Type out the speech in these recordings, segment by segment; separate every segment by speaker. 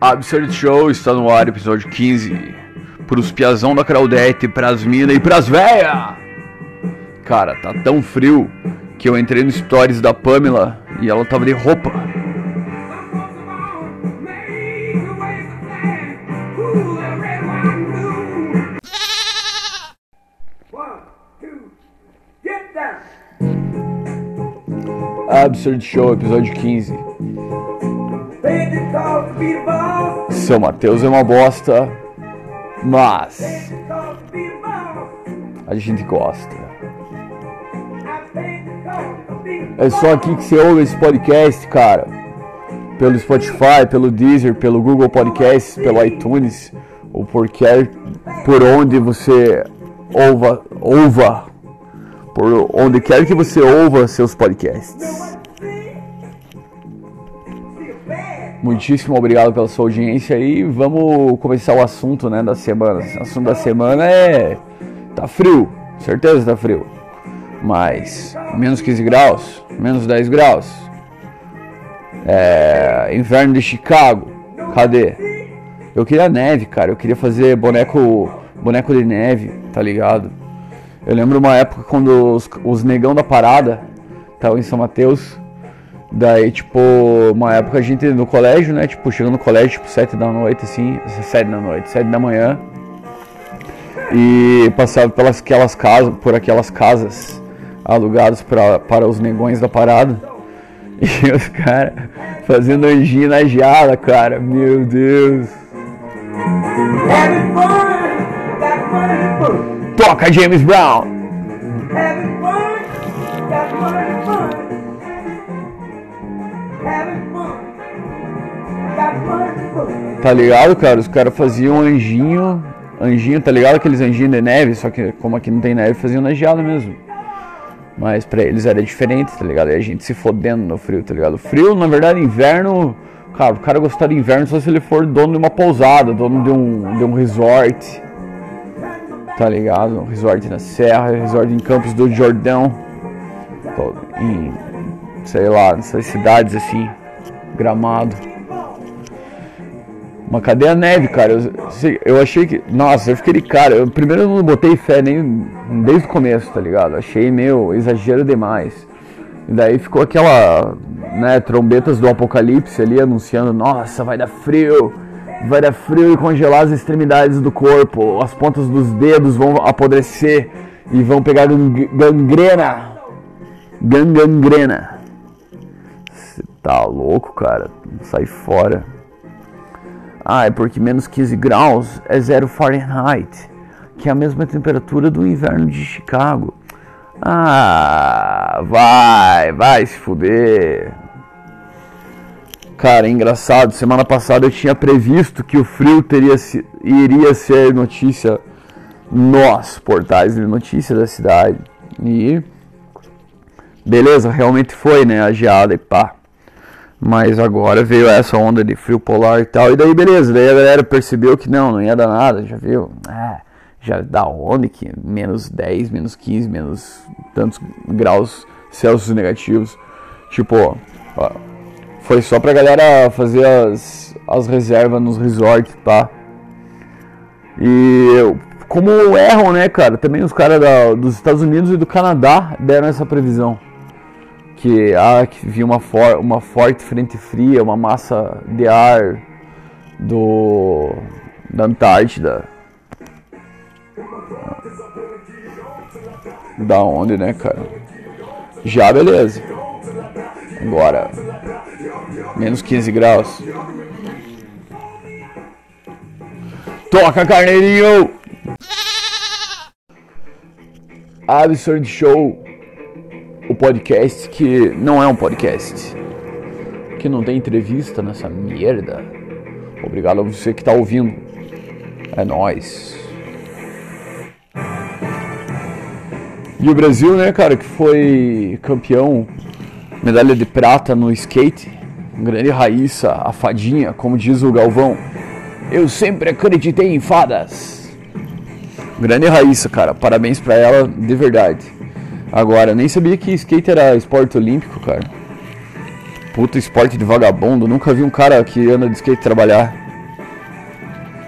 Speaker 1: Absurd Show está no ar, episódio 15. Pros piazão da Claudete, pras minas e pras véia! Cara, tá tão frio que eu entrei no stories da Pamela e ela tava de roupa. Absurd Show, episódio 15. Seu Matheus é uma bosta, mas a gente gosta. É só aqui que você ouve esse podcast, cara. Pelo Spotify, pelo Deezer, pelo Google Podcasts, pelo iTunes, ou por por onde você ouva, ouva, por onde quer que você ouva seus podcasts. Muitíssimo obrigado pela sua audiência e vamos começar o assunto, né, da semana. O assunto da semana é tá frio, certeza tá frio. Mas menos 15 graus, menos 10 graus. É, inverno de Chicago. Cadê? Eu queria neve, cara. Eu queria fazer boneco boneco de neve, tá ligado? Eu lembro uma época quando os, os negão da parada estavam em São Mateus Daí, tipo, uma época a gente no colégio, né? Tipo, chegando no colégio, tipo, sete da noite, assim, sete da noite, sete da manhã. E passava pelas aquelas casas, por aquelas casas alugadas pra, para os negões da parada. E os caras fazendo anjinho na geada, cara. Meu Deus. Toca James Brown. Tá ligado, cara? Os caras faziam anjinho, anjinho, tá ligado? Aqueles anjinhos de neve, só que como aqui não tem neve, faziam na geada mesmo. Mas pra eles era diferente, tá ligado? E a gente se fodendo no frio, tá ligado? Frio, na verdade, inverno, cara, o cara gostar de inverno só se ele for dono de uma pousada, dono de um, de um resort. Tá ligado? Um resort na Serra, resort em Campos do Jordão. Em, sei lá, nessas cidades assim, gramado. Mas cadê a neve, cara? Eu, eu achei que. Nossa, eu fiquei de cara. Eu, primeiro eu não botei fé nem desde o começo, tá ligado? Achei meio exagero demais. E daí ficou aquela, né, trombetas do apocalipse ali anunciando: nossa, vai dar frio, vai dar frio e congelar as extremidades do corpo, as pontas dos dedos vão apodrecer e vão pegar gangrena. Gangrena. Você tá louco, cara? Sai fora. Ah, é porque menos 15 graus é 0 Fahrenheit, que é a mesma temperatura do inverno de Chicago. Ah, vai, vai se fuder. Cara, é engraçado, semana passada eu tinha previsto que o frio teria iria ser notícia nos portais de notícia da cidade. E beleza, realmente foi, né? A geada e pá. Mas agora veio essa onda de frio polar e tal. E daí beleza, daí a galera percebeu que não, não ia dar nada, já viu? Ah, já dá onde que menos 10, menos 15, menos tantos graus Celsius negativos. Tipo, ó, foi só pra galera fazer as, as reservas nos resorts, tá? E como erram, né, cara? Também os caras dos Estados Unidos e do Canadá deram essa previsão que, ah, que uma, for, uma forte frente fria, uma massa de ar do, da Antártida. Da onde, né, cara? Já beleza. Agora, menos 15 graus. Toca, carneirinho! Absurd Show podcast que não é um podcast, que não tem entrevista nessa merda. Obrigado a você que tá ouvindo. É nós. E o Brasil, né, cara, que foi campeão, medalha de prata no skate. Grande Raíssa, a fadinha, como diz o Galvão. Eu sempre acreditei em fadas. Grande Raíssa, cara. Parabéns pra ela, de verdade. Agora, nem sabia que skate era esporte olímpico, cara. Puta esporte de vagabundo. Nunca vi um cara que anda de skate trabalhar.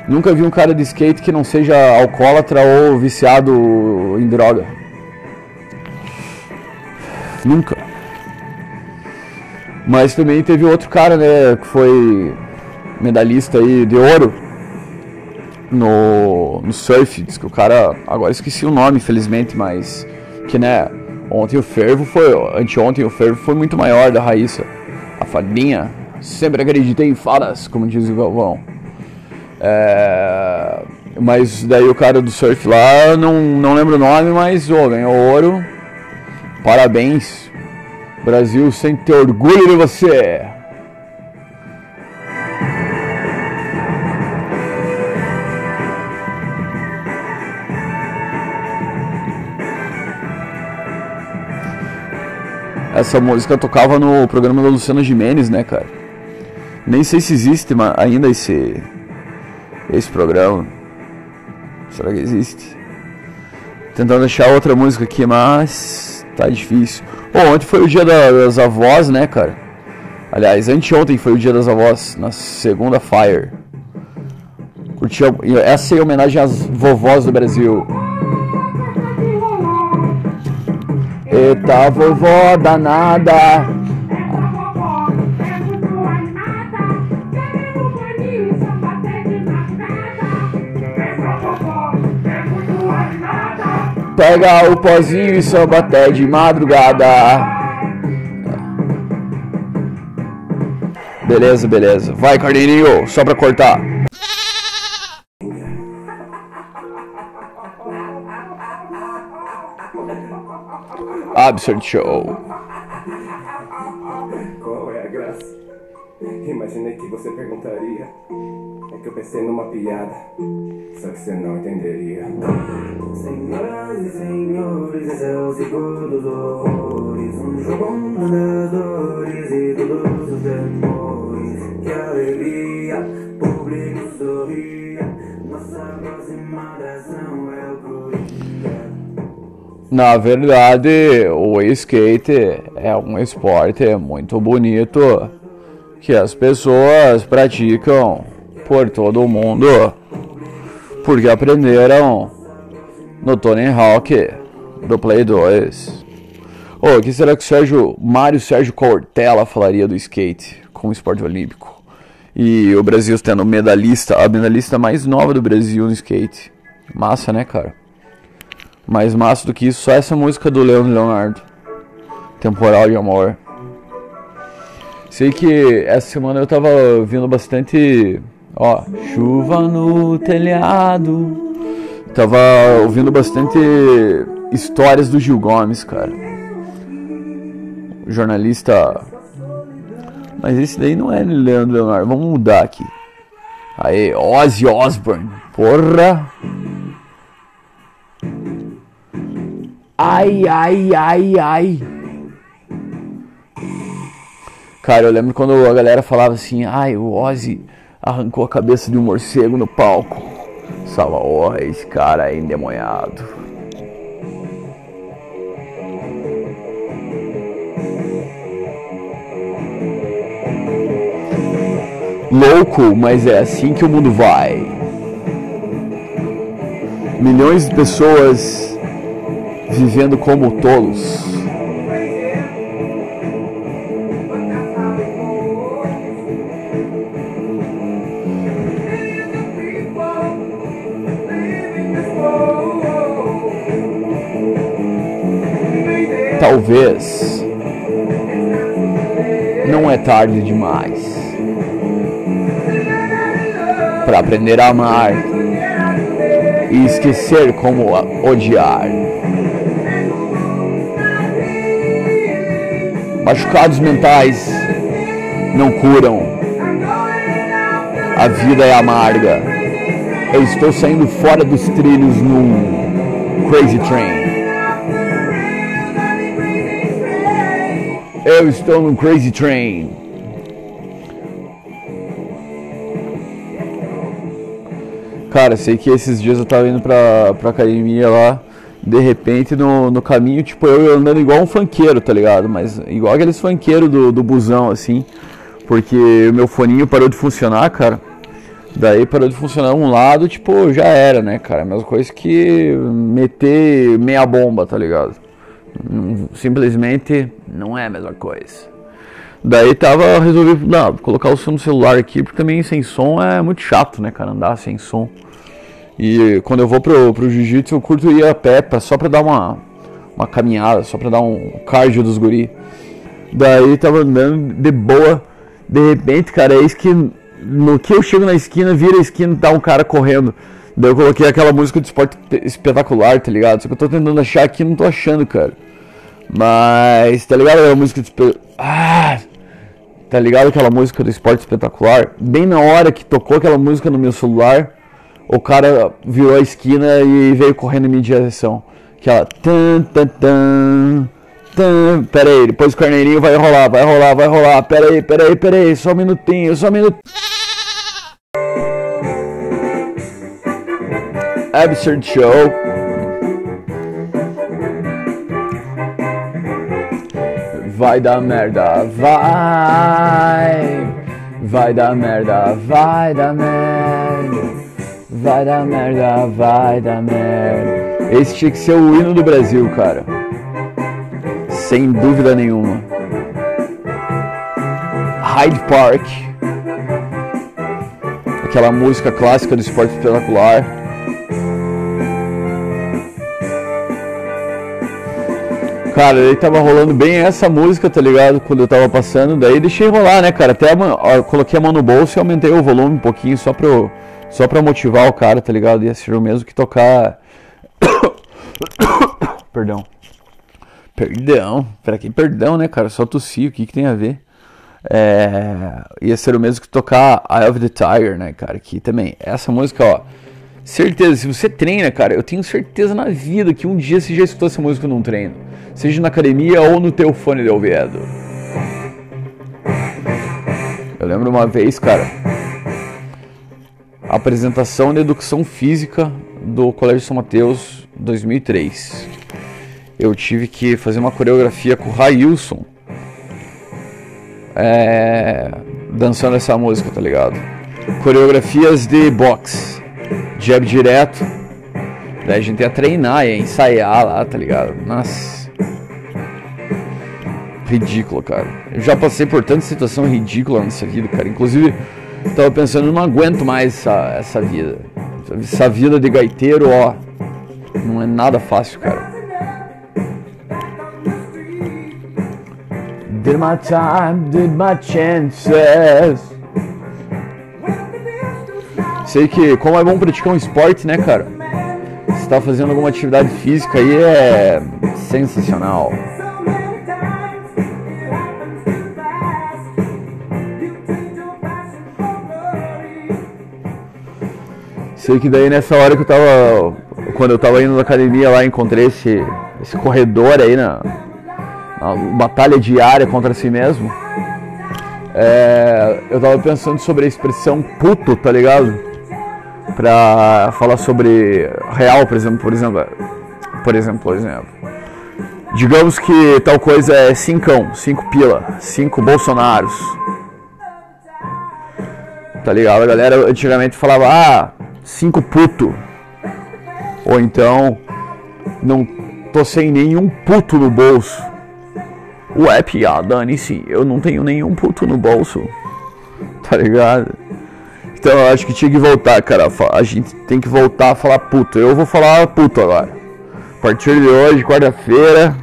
Speaker 1: Nunca vi um cara de skate que não seja alcoólatra ou viciado em droga. Nunca. Mas também teve outro cara, né, que foi medalhista aí de ouro no, no surf. Diz que o cara, agora esqueci o nome, infelizmente, mas que né, ontem o fervo foi, anteontem o fervo foi muito maior da Raíssa. A fadinha, sempre acreditei em fadas, como diz o Galvão. É, mas daí o cara do surf lá, não, não lembro o nome, mas oh, ganhou ouro. Parabéns. Brasil sente orgulho de você. Essa música tocava no programa da Luciana Jimenez, né, cara? Nem sei se existe ainda esse esse programa. Será que existe? Tentando achar outra música aqui, mas tá difícil. Bom, ontem foi o dia das avós, né, cara? Aliás, anteontem foi o dia das avós, na segunda Fire. Curtiu? Essa é em homenagem às vovós do Brasil. Eita, vovó danada. Pega o pozinho e samba até de madrugada. Beleza, beleza. Vai, Carneirinho, só pra cortar. Absurd Show.
Speaker 2: Qual é a graça? Imaginei que você perguntaria. É que eu pensei numa piada. Só que você não entenderia. Senhoras e senhores, esse é o ciclo dos horrores. Um jogo com andadores e todos os demônios. Que alegria, público sorria. Nossa próxima atração é.
Speaker 1: Na verdade, o skate é um esporte muito bonito que as pessoas praticam por todo o mundo porque aprenderam no Tony Hawk do Play 2. Oh, o que será que o Sérgio Mário Sérgio Cortella falaria do skate como esporte olímpico? E o Brasil tendo medalhista, a medalhista mais nova do Brasil no skate. Massa, né, cara? Mais massa do que isso, só essa música do Leandro Leonardo. Temporal de Amor. Sei que essa semana eu tava ouvindo bastante. Ó, chuva no telhado. Tava ouvindo bastante histórias do Gil Gomes, cara. Jornalista. Mas esse daí não é Leandro Leonardo. Vamos mudar aqui. Aí, Ozzy Osbourne. Porra! Ai, ai, ai, ai. Cara, eu lembro quando a galera falava assim, ai, o Ozzy arrancou a cabeça de um morcego no palco. Salva, esse cara é endemoniado. Louco, mas é assim que o mundo vai. Milhões de pessoas vivendo como tolos. Talvez não é tarde demais para aprender a amar e esquecer como odiar. Machucados mentais não curam. A vida é amarga. Eu estou saindo fora dos trilhos num Crazy Train. Eu estou no Crazy Train. Cara, sei que esses dias eu tava indo pra, pra academia lá de repente no, no caminho, tipo, eu andando igual um funkeiro, tá ligado? Mas igual aqueles funkeiros do, do busão, assim. Porque o meu foninho parou de funcionar, cara. Daí parou de funcionar um lado, tipo, já era, né, cara? Mesma coisa que meter meia bomba, tá ligado? Simplesmente não é a mesma coisa. Daí tava, resolvi não, colocar o som no celular aqui, porque também sem som é muito chato, né, cara? Andar sem som. E quando eu vou pro, pro jiu-jitsu, eu curto ir a pé pra, só pra dar uma, uma caminhada, só pra dar um cardio dos guri. Daí tava andando de boa, de repente, cara, é que no que eu chego na esquina, vira a esquina e tá um cara correndo. Daí eu coloquei aquela música de esporte espetacular, tá ligado? Só que eu tô tentando achar aqui não tô achando, cara. Mas, tá ligado? Aquela música de. Ah! Tá ligado aquela música do esporte espetacular? Bem na hora que tocou aquela música no meu celular, o cara virou a esquina e veio correndo em minha direção. Aquela. Tan, tan, tan. Tan, pera aí, depois o carneirinho vai rolar, vai rolar, vai rolar. Pera aí, pera aí, pera aí, só um minutinho, só um minutinho. Absurd Show. Vai dar merda, vai. Vai dar merda, vai dar merda. Vai dar merda, vai dar merda. Esse tinha que ser o hino do Brasil, cara. Sem dúvida nenhuma. Hyde Park. Aquela música clássica do esporte espetacular. Cara, ele tava rolando bem essa música, tá ligado? Quando eu tava passando, daí deixei rolar, né, cara? Até a, coloquei a mão no bolso e aumentei o volume um pouquinho só pra, só pra motivar o cara, tá ligado? Ia ser o mesmo que tocar. perdão. Perdão. Pra quem perdão, né, cara? Só tossi, o que, que tem a ver? É... Ia ser o mesmo que tocar Eye of the Tiger, né, cara? Que também, essa música, ó. Certeza, se você treina, cara, eu tenho certeza na vida que um dia você já escutou essa música num treino. Seja na academia ou no teu fone de ouvido. Eu lembro uma vez, cara, a apresentação de educação física do Colégio São Mateus 2003. Eu tive que fazer uma coreografia com o Railson. É, dançando essa música, tá ligado? Coreografias de boxe jab direto. Daí a gente ia treinar, ia ensaiar lá, tá ligado? Nossa. Ridículo, cara. Eu já passei por tanta situação ridícula nessa vida, cara. Inclusive, tava pensando, eu não aguento mais essa, essa vida. Essa vida de gaiteiro, ó. Não é nada fácil, cara. Did my time, did my chances. Sei que como é bom praticar um esporte, né, cara? Se tá fazendo alguma atividade física aí é sensacional. Sei que daí nessa hora que eu tava. Quando eu tava indo na academia lá, encontrei esse, esse corredor aí na, na batalha diária contra si mesmo. É, eu tava pensando sobre a expressão puto, tá ligado? para falar sobre real, por exemplo, por exemplo, por exemplo, por exemplo. Digamos que tal coisa é cincão, cinco pila, cinco bolsonaros. Tá ligado? A galera antigamente falava, ah, cinco puto. Ou então, não tô sem nenhum puto no bolso. Ué, piada, dane-se, eu não tenho nenhum puto no bolso. Tá ligado? Então eu acho que tinha que voltar, cara. A gente tem que voltar a falar puto. Eu vou falar puto agora. A partir de hoje, quarta-feira,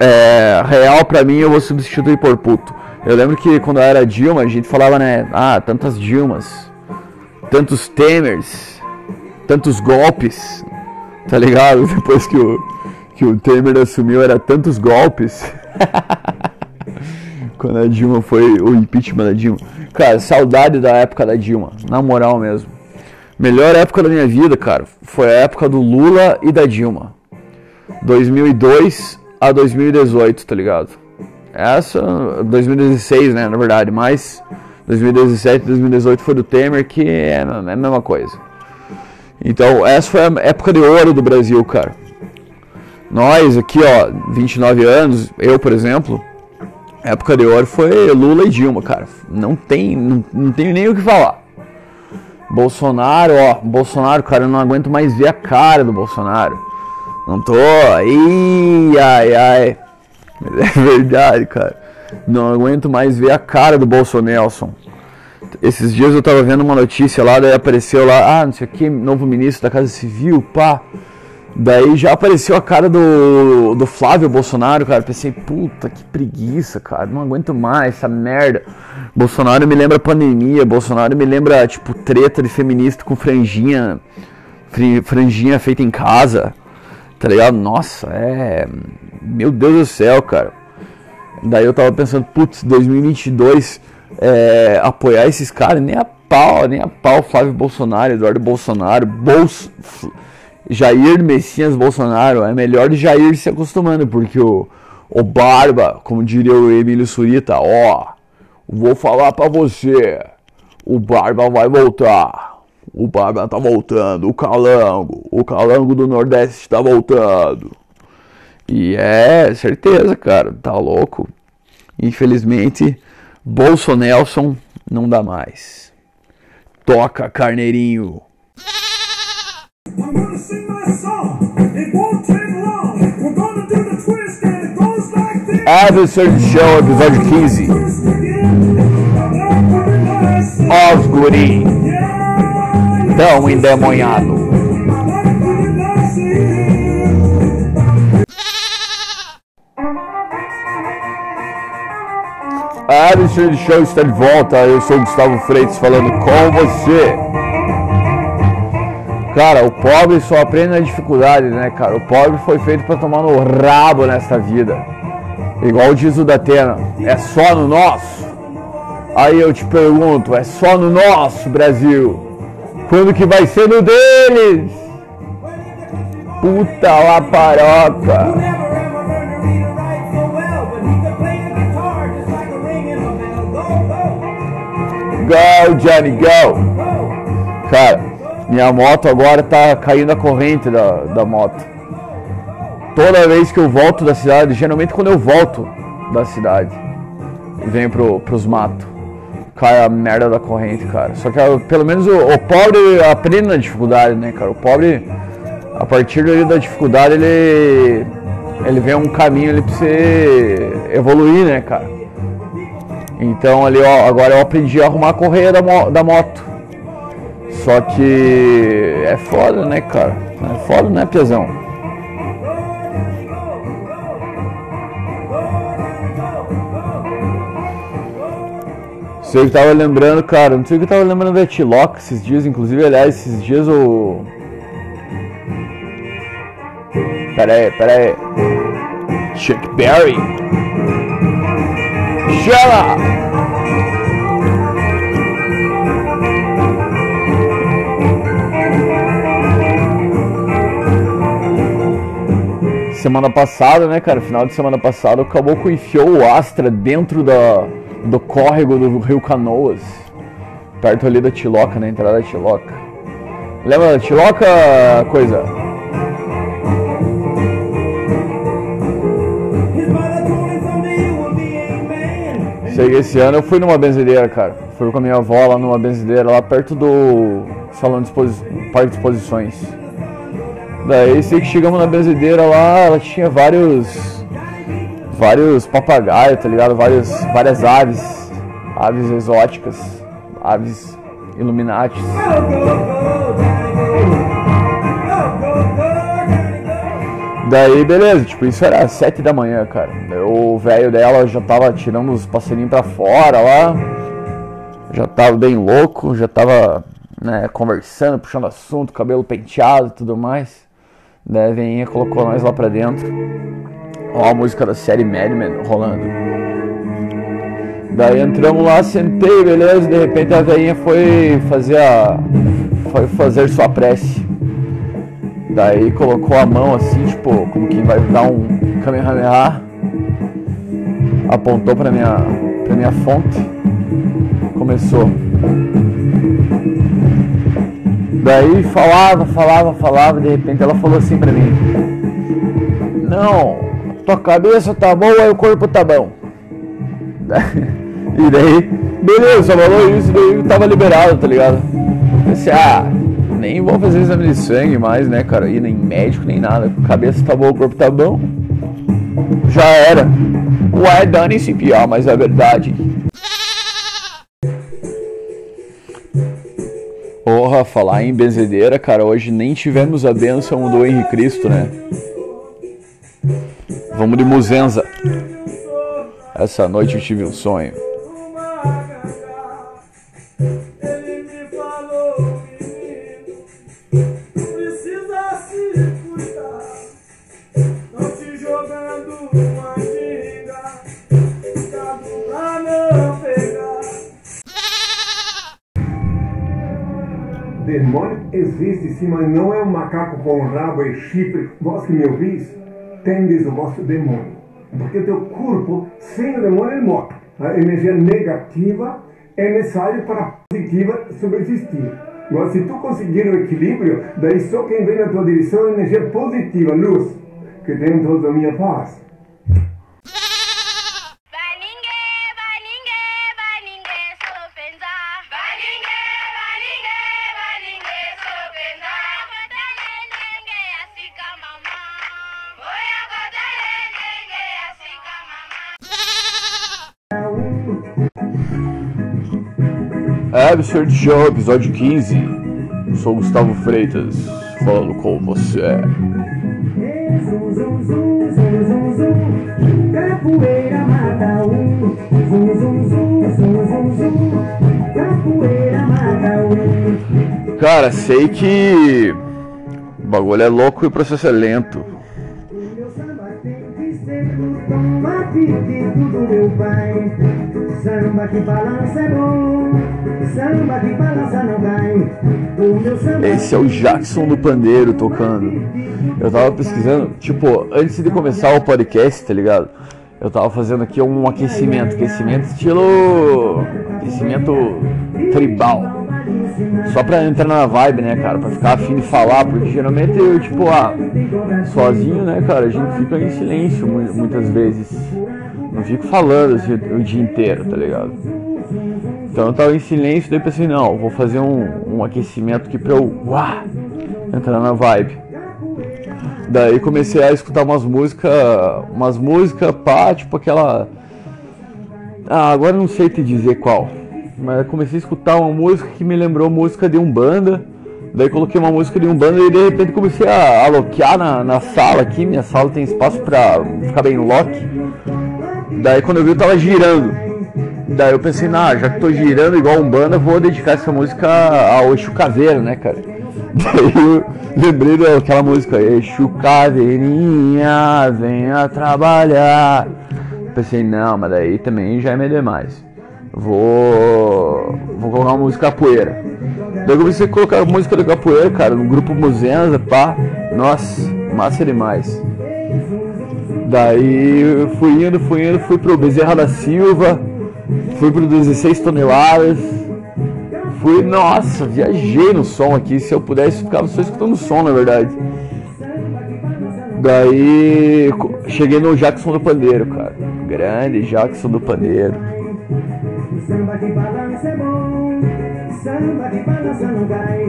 Speaker 1: é, real pra mim eu vou substituir por puto. Eu lembro que quando eu era Dilma, a gente falava, né? Ah, tantas Dilmas, tantos Temers, tantos golpes, tá ligado? Depois que o, que o Temer assumiu, era tantos golpes. quando a Dilma foi o impeachment da Dilma. Cara, saudade da época da Dilma, na moral mesmo. Melhor época da minha vida, cara, foi a época do Lula e da Dilma. 2002 a 2018, tá ligado? Essa, 2016, né, na verdade, mas 2017 2018 foi do Temer, que é, é a mesma coisa. Então, essa foi a época de ouro do Brasil, cara. Nós aqui, ó, 29 anos, eu, por exemplo, época de ouro foi Lula e Dilma, cara. Não tem, não, não tenho nem o que falar. Bolsonaro, ó, Bolsonaro, cara, eu não aguento mais ver a cara do Bolsonaro. Não tô, ai, ai, ai. É verdade, cara. Não aguento mais ver a cara do Bolsonaro. Esses dias eu tava vendo uma notícia lá, daí apareceu lá, ah, não sei o que, novo ministro da Casa Civil, pá. Daí já apareceu a cara do, do Flávio Bolsonaro, cara. Pensei, puta, que preguiça, cara. Não aguento mais essa merda. Bolsonaro me lembra pandemia. Bolsonaro me lembra, tipo, treta de feminista com franjinha. Franjinha feita em casa. Tá ligado? Nossa, é. Meu Deus do céu, cara. Daí eu tava pensando, putz, 2022 é, apoiar esses caras, nem a pau, nem a pau, Flávio Bolsonaro, Eduardo Bolsonaro, Bolso, Jair Messias Bolsonaro, é melhor Jair se acostumando, porque o, o Barba, como diria o Emílio Surita, ó, vou falar pra você, o Barba vai voltar, o Barba tá voltando, o Calango, o Calango do Nordeste tá voltando. E é certeza, cara, tá louco. Infelizmente, Bolsonelson não dá mais. Toca, carneirinho. Adversary Show, episódio 15. Os guri. Tão endemoniado. A Adventure Show está de volta. Eu sou o Gustavo Freitas falando com você. Cara, o pobre só aprende na dificuldade, né, cara? O pobre foi feito para tomar no rabo nesta vida. Igual diz o Datena, é só no nosso. Aí eu te pergunto, é só no nosso Brasil? Quando que vai ser no deles? Puta laparoca. Go, Johnny, go! Cara, minha moto agora tá caindo a corrente da, da moto. Toda vez que eu volto da cidade, geralmente quando eu volto da cidade, venho pro, pros matos, cai a merda da corrente, cara. Só que pelo menos o, o, pobre aprende na dificuldade, né, cara? O pobre, a partir da dificuldade, ele, ele vê um caminho ali pra você evoluir, né, cara? Então ali, ó, agora eu aprendi a arrumar a correia da, mo da moto. Só que é foda, né, cara? É foda, né, Piazão? Sei que tava lembrando, cara, não sei o que tava lembrando da Tiloca esses dias, inclusive, aliás, esses dias o. Pera aí, pera aí. Chuck Berry. Chama! semana passada, né, cara? Final de semana passada, o Caboclo enfiou o Astra dentro da, do córrego do Rio Canoas, perto ali da Tiloca, na né, entrada da Tiloca. Lembra da Tiloca, coisa? Que esse ano eu fui numa benzedeira, cara. Fui com a minha avó lá numa benzedeira, lá perto do salão de parque de exposições. Daí sei que chegamos na benzedeira lá, ela tinha vários. vários papagaios, tá ligado? Várias, várias aves, aves exóticas, aves iluminatis. Daí beleza, tipo, isso era sete da manhã, cara. O velho dela já tava tirando os passarinhos pra fora lá. Já tava bem louco, já tava né, conversando, puxando assunto, cabelo penteado e tudo mais. Daí a veinha colocou nós lá pra dentro. Ó a música da série Mad Men rolando. Daí entramos lá, sentei, beleza, de repente a veinha foi fazer a. Foi fazer sua prece. Daí colocou a mão assim, tipo, como quem vai dar um Kamehameha. Apontou pra minha, pra minha fonte. Começou. Daí falava, falava, falava, de repente ela falou assim pra mim: Não, tua cabeça tá boa e o corpo tá bom. E daí, beleza, falou isso, daí tava liberado, tá ligado? Pensei, ah, nem vou fazer exame de sangue mais, né, cara? E nem médico, nem nada. Cabeça tá boa, o corpo tá bom. Já era. Ué, dane-se pior, mas é verdade. Porra, falar em benzedeira, cara, hoje nem tivemos a bênção do Henrique Cristo, né? Vamos de Muzenza. Essa noite eu tive um sonho.
Speaker 3: Demônio existe sim, mas não é um macaco com rabo e chifre. Vós que me ouvis, tendes o vosso demônio. Porque o teu corpo, sem o demônio, é morto. A energia negativa é necessária para a positiva subsistir. Agora, se tu conseguir o equilíbrio, daí só quem vem na tua direção é energia positiva, luz, que tem toda a minha paz.
Speaker 1: Absurd Show, episódio 15. Eu sou Gustavo Freitas, falando com você.
Speaker 4: Capoeira mata um. Zum, zum, zum, zum, zum, zum. Capoeira mata um.
Speaker 1: Cara, sei que o bagulho é louco e o processo é lento.
Speaker 4: O meu samba tem que ser no tom apetito do meu pai. Samba que balança é bom.
Speaker 1: Esse é o Jackson do Pandeiro tocando. Eu tava pesquisando, tipo, antes de começar o podcast, tá ligado? Eu tava fazendo aqui um aquecimento, aquecimento estilo. aquecimento tribal. Só pra entrar na vibe, né, cara? Pra ficar afim de falar, porque geralmente eu, tipo, ah, sozinho, né, cara, a gente fica em silêncio mu- muitas vezes. Não fico falando assim, o dia inteiro, tá ligado? Então eu tava em silêncio, daí pensei, não, vou fazer um, um aquecimento aqui pra eu entrar na vibe. Daí comecei a escutar umas músicas, umas músicas, pá, tipo aquela. Ah, agora não sei te dizer qual. Mas comecei a escutar uma música que me lembrou música de Umbanda. Daí coloquei uma música de Umbanda e de repente comecei a aloquear na, na sala aqui. Minha sala tem espaço pra ficar bem lock. Daí quando eu vi eu tava girando. Daí eu pensei, nah, já que tô girando igual Umbanda, vou dedicar essa música ao Exu Caveira, né, cara? Daí eu lembrei daquela música, Exu Caveirinha, venha trabalhar. Pensei, não, mas daí também já é meio demais. Vou. Vou colocar uma música capoeira. Daí eu comecei a colocar a música da capoeira, cara, no grupo Muzenza, pá. Nossa, massa demais. Daí fui indo, fui indo, fui pro Bezerra da Silva, fui pro 16 toneladas. Fui, nossa, viajei no som aqui. Se eu pudesse, ficava só escutando som, na verdade. Daí cheguei no Jackson do Pandeiro, cara. Grande Jackson do Pandeiro.
Speaker 4: Samba que balança é bom, samba que balança não cai.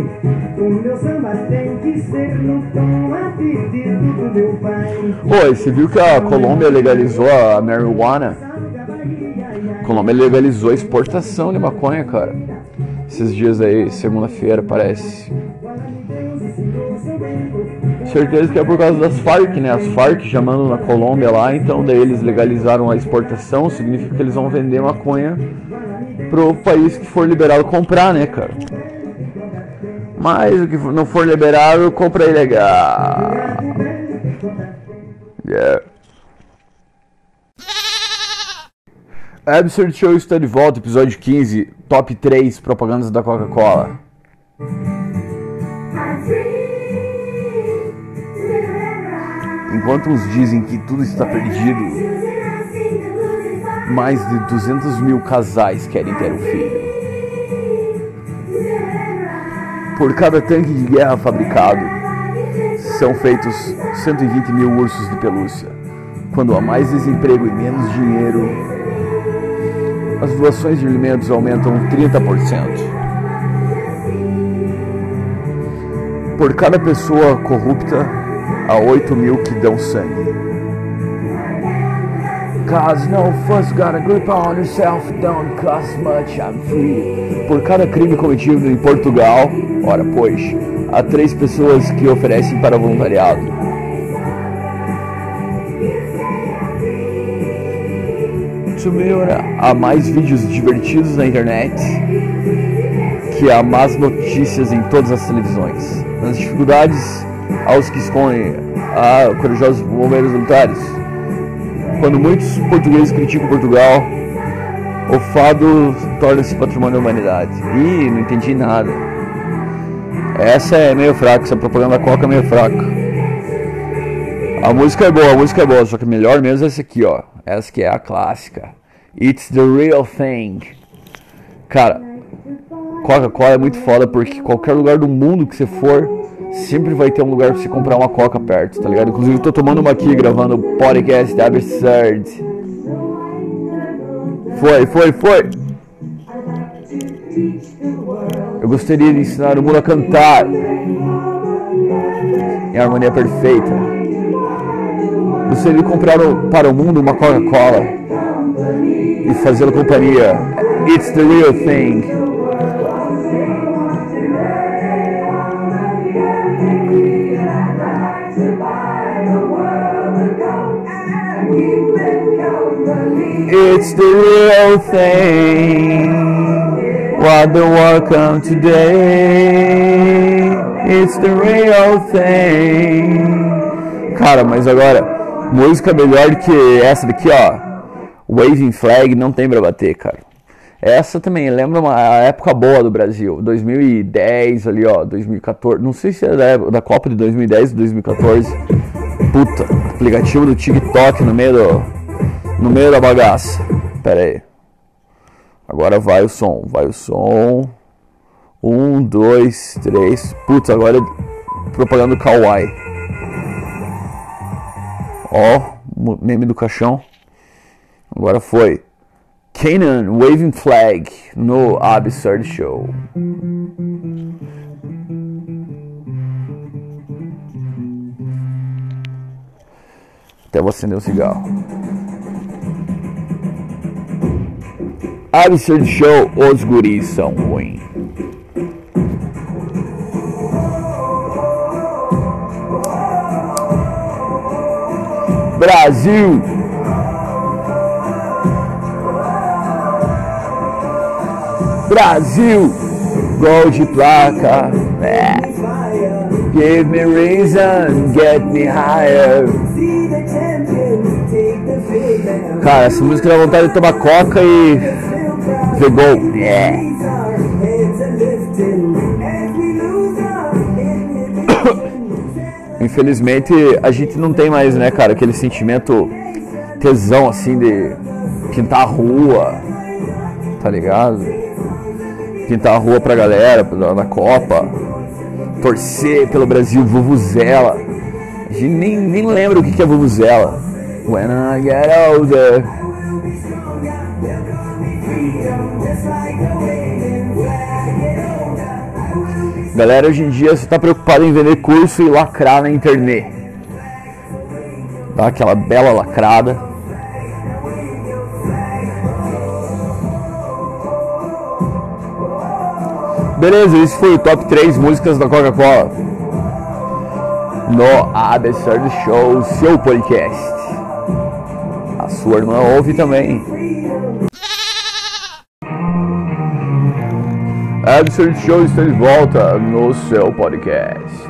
Speaker 4: O meu samba tem que ser no tom apetito do meu pai.
Speaker 1: Oi, você viu que a Colômbia legalizou a marijuana? Colômbia legalizou a exportação de maconha, cara. Esses dias aí, segunda-feira, parece. Certeza que é por causa das Farc, né? As Farc já mandam na Colômbia lá, então daí eles legalizaram a exportação, significa que eles vão vender maconha pro país que for liberado comprar, né, cara? Mas o que não for liberado, compra ilegal. Yeah. Absurd Show está de volta, episódio 15, top 3 propagandas da Coca-Cola. Enquanto uns dizem que tudo está perdido, mais de 200 mil casais querem ter um filho. Por cada tanque de guerra fabricado, são feitos 120 mil ursos de pelúcia. Quando há mais desemprego e menos dinheiro, as doações de alimentos aumentam 30%. Por cada pessoa corrupta, há 8 mil que dão sangue. Cause no fuss got a grip on yourself, don't cost much, I'm free. Por cada crime cometido em Portugal, ora pois, há três pessoas que oferecem para voluntariado. Tumira, há mais vídeos divertidos na internet que há más notícias em todas as televisões. Nas dificuldades, aos que escondem, há corajosos bombeiros militares. Quando muitos portugueses criticam Portugal, o fado torna-se patrimônio da humanidade. Ih, não entendi nada. Essa é meio fraca, essa propaganda coca é meio fraca. A música é boa, a música é boa, só que melhor mesmo é essa aqui, ó. Essa que é a clássica. It's the real thing. Cara, Coca-Cola é muito foda porque qualquer lugar do mundo que você for, sempre vai ter um lugar pra você comprar uma Coca perto, tá ligado? Inclusive, eu tô tomando uma aqui gravando o podcast da Absurd. Foi, foi, foi. Eu gostaria de ensinar o mundo a cantar em harmonia perfeita. Gostaria de comprar para o mundo uma Coca-Cola e fazê-lo companhia. It's the real thing. It's the real thing. What the world come today. It's the real thing. Cara, mas agora, música melhor que essa daqui, ó. Waving Flag não tem pra bater, cara. Essa também lembra uma época boa do Brasil, 2010 ali, ó, 2014. Não sei se é da, Copa de 2010 ou 2014. Puta, aplicativo do TikTok no meio do, no meio da bagaça. Pera aí. Agora vai o som, vai o som. Um, dois, três. Putz, agora é propaganda Kawaii. Ó, meme do caixão. Agora foi. Kanan Waving Flag no Absurd Show. Até vou acender um cigarro. Absurd Show, os guris são ruins. Brasil! Brasil! Gol de placa. É. Give me reason, get me higher. Cara, essa música dá vontade de tomar coca e ver gol. É. Infelizmente a gente não tem mais, né, cara, aquele sentimento tesão assim de pintar a rua, tá ligado? Pintar a rua pra galera na na Copa, torcer pelo Brasil, Vuvuzela. A gente nem, nem lembra o que é Vuvuzela. When I get older. Galera, hoje em dia você tá preocupado em vender curso e lacrar na internet. Dá aquela bela lacrada. Beleza, esse foi o top 3 músicas da Coca-Cola. No Absurd Show, seu podcast. A sua irmã ouve também. Absurd Show está de volta no seu podcast.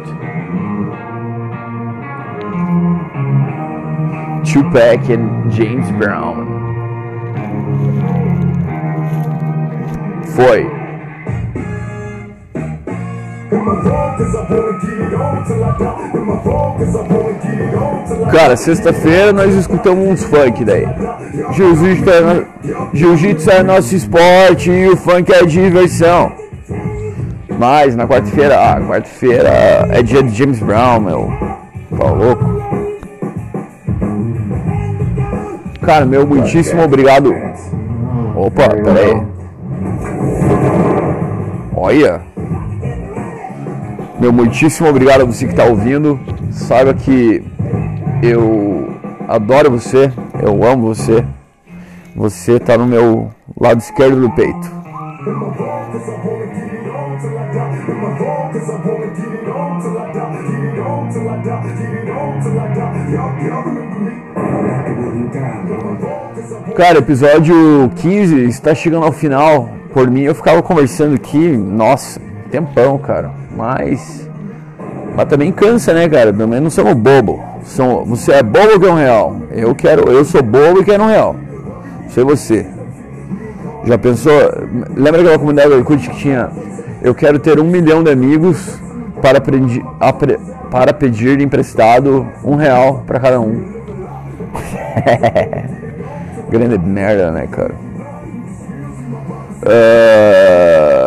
Speaker 1: Tupac e James Brown. Foi. Cara, sexta-feira nós escutamos uns funk daí. Jiu-jitsu é, é nosso esporte e o funk é diversão. Mas na quarta-feira, ah, quarta-feira é dia de James Brown, meu. Tá louco? Cara, meu muitíssimo obrigado. Opa, pera aí. Olha. Meu muitíssimo obrigado a você que está ouvindo. Saiba que eu adoro você, eu amo você. Você está no meu lado esquerdo do peito. Cara, episódio 15 está chegando ao final. Por mim, eu ficava conversando aqui, nossa, tempão, cara. Mas. Mas também cansa, né, cara? Também não somos bobo. São, você é bobo ou quer um real? Eu quero, eu sou bobo e quero um real. Sei você. Já pensou? Lembra aquela comunidade do Orkut que tinha? Eu quero ter um milhão de amigos para, apre, para pedir emprestado um real para cada um. Grande merda, né, cara? Uh...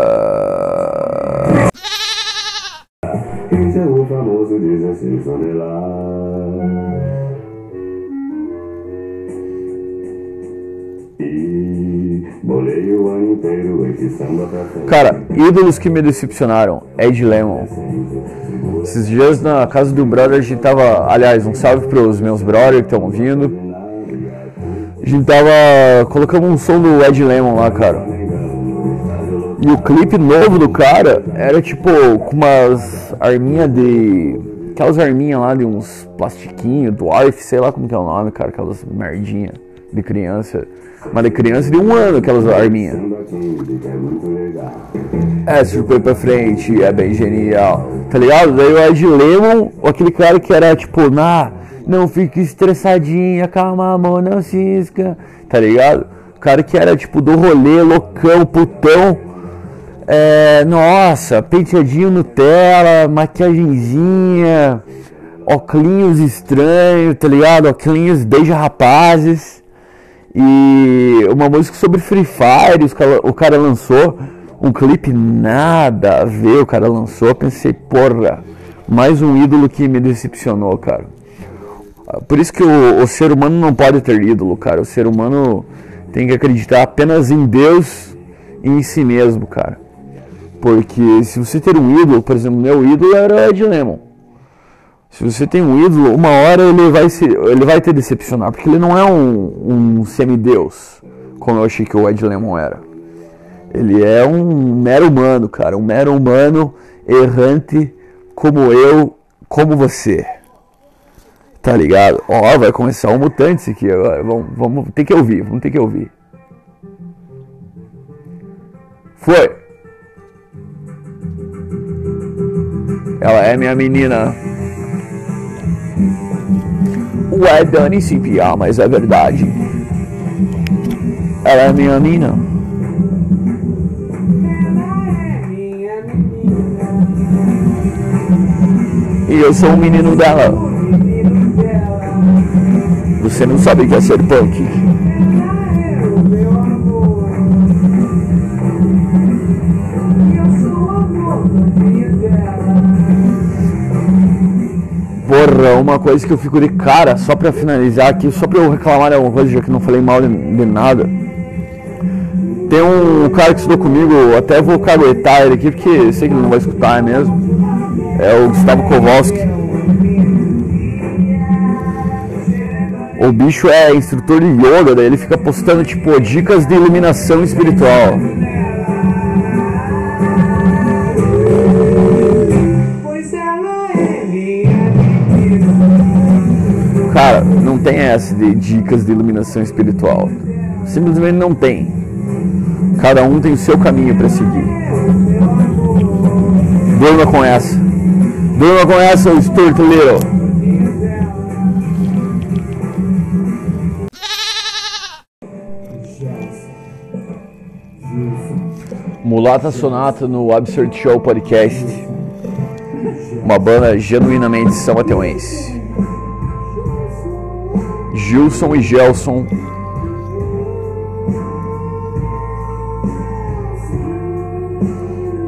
Speaker 1: ídolos que me decepcionaram. Ed Lemon. Esses dias na casa do brother a gente tava. Aliás, um salve pros meus brothers que estão ouvindo. A gente tava. Colocamos um som do Ed Lemon lá, cara. E o clipe novo do cara era tipo com umas arminhas de. Aquelas arminhas lá de uns plastiquinhos, dwarf, sei lá como que é o nome, cara, aquelas merdinhas de criança. Mas de criança de um ano, aquelas arminhas. É, surpresa pra frente, é bem genial. Tá ligado? Daí o Ed Lemon, aquele cara que era tipo, na, não fique estressadinha, calma, amor, não cisca. Tá ligado? O cara que era tipo do rolê, loucão, putão. É, nossa, penteadinho Nutella, maquiagenzinha, óculos estranhos, tá ligado? Óculos beija rapazes. E uma música sobre Free Fire, o cara lançou um clipe nada a ver, o cara lançou, pensei, porra, mais um ídolo que me decepcionou, cara. Por isso que o, o ser humano não pode ter ídolo, cara. O ser humano tem que acreditar apenas em Deus e em si mesmo, cara. Porque se você ter um ídolo, por exemplo, meu ídolo era o Ed Lemon. Se você tem um ídolo, uma hora ele vai, se, ele vai te decepcionar, porque ele não é um, um semideus, como eu achei que o Ed Lemon era. Ele é um mero humano, cara, um mero humano errante como eu, como você. Tá ligado? Ó, vai começar um mutante aqui agora. Vamos, vamos ter que ouvir, vamos ter que ouvir. Foi. Ela é minha menina. Ué, Dani se piar, mas é verdade. Ela é minha menina. E eu sou o menino dela. Você não sabe o que é ser punk. Porra, uma coisa que eu fico de cara, só pra finalizar aqui, só pra eu reclamar de alguma coisa, já que não falei mal de, de nada. Tem um cara que estudou comigo, até vou caguetar ele aqui, porque sei que ele não vai escutar é mesmo. É o Gustavo Kowalski. O bicho é instrutor de yoga, daí ele fica postando tipo dicas de iluminação espiritual. Cara, não tem essa de dicas de iluminação espiritual. Simplesmente não tem. Cada um tem o seu caminho para seguir. Durma com essa. Durma com essa, o Little. Mulata Sonata no Absurd Show Podcast. Uma banda genuinamente são mateuense. Gilson e Gelson.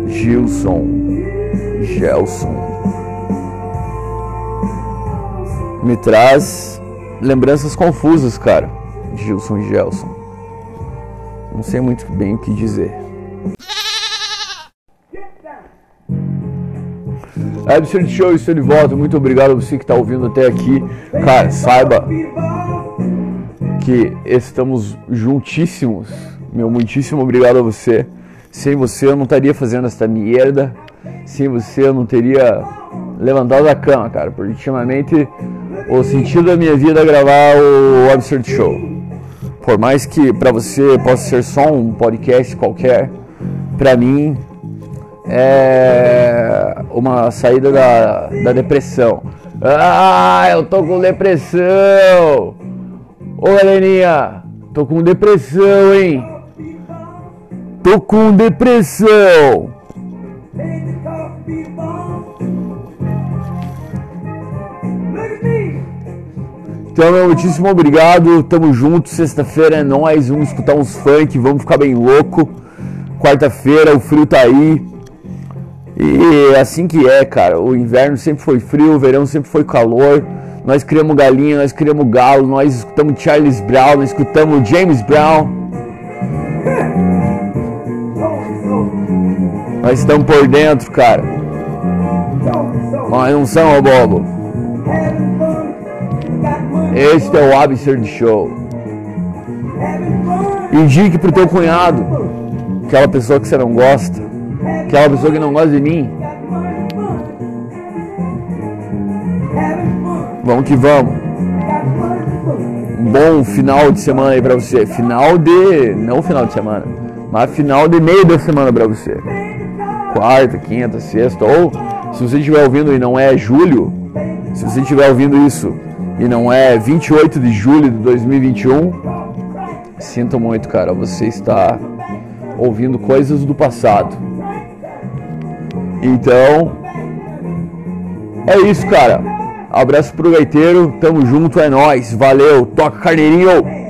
Speaker 1: Gilson. Gelson. Me traz lembranças confusas, cara. Gilson e Gelson. Não sei muito bem o que dizer. Absurd Show, estou de volta. Muito obrigado a você que está ouvindo até aqui. Cara, saiba que estamos juntíssimos. Meu muitíssimo obrigado a você. Sem você eu não estaria fazendo esta merda. Sem você eu não teria levantado da cama, cara. Porque ultimamente o sentido da minha vida é gravar o Absurd Show. Por mais que para você possa ser só um podcast qualquer, para mim é uma saída da, da depressão. Ah, eu tô com depressão! Ô Heleninha, tô com depressão, hein? Tô com depressão! Então, meu muitíssimo obrigado. Tamo junto. Sexta-feira é nóis. Vamos escutar uns funk. Vamos ficar bem louco. Quarta-feira o frio tá aí. E assim que é, cara. O inverno sempre foi frio, o verão sempre foi calor. Nós criamos galinha, nós criamos galo, nós escutamos Charles Brown, nós escutamos James Brown. Nós estamos por dentro, cara. Nós não somos bobo. Este é o Absurd Show. Indique pro teu cunhado, aquela pessoa que você não gosta, aquela pessoa que não gosta de mim. Vamos que vamos. Um bom final de semana aí pra você. Final de. Não final de semana, mas final de meio da semana pra você. Quarta, quinta, sexta. Ou se você estiver ouvindo e não é julho, se você estiver ouvindo isso e não é 28 de julho de 2021, sinto muito, cara. Você está ouvindo coisas do passado. Então, é isso, cara. Abraço pro gaiteiro, tamo junto, é nóis, valeu, toca carneirinho!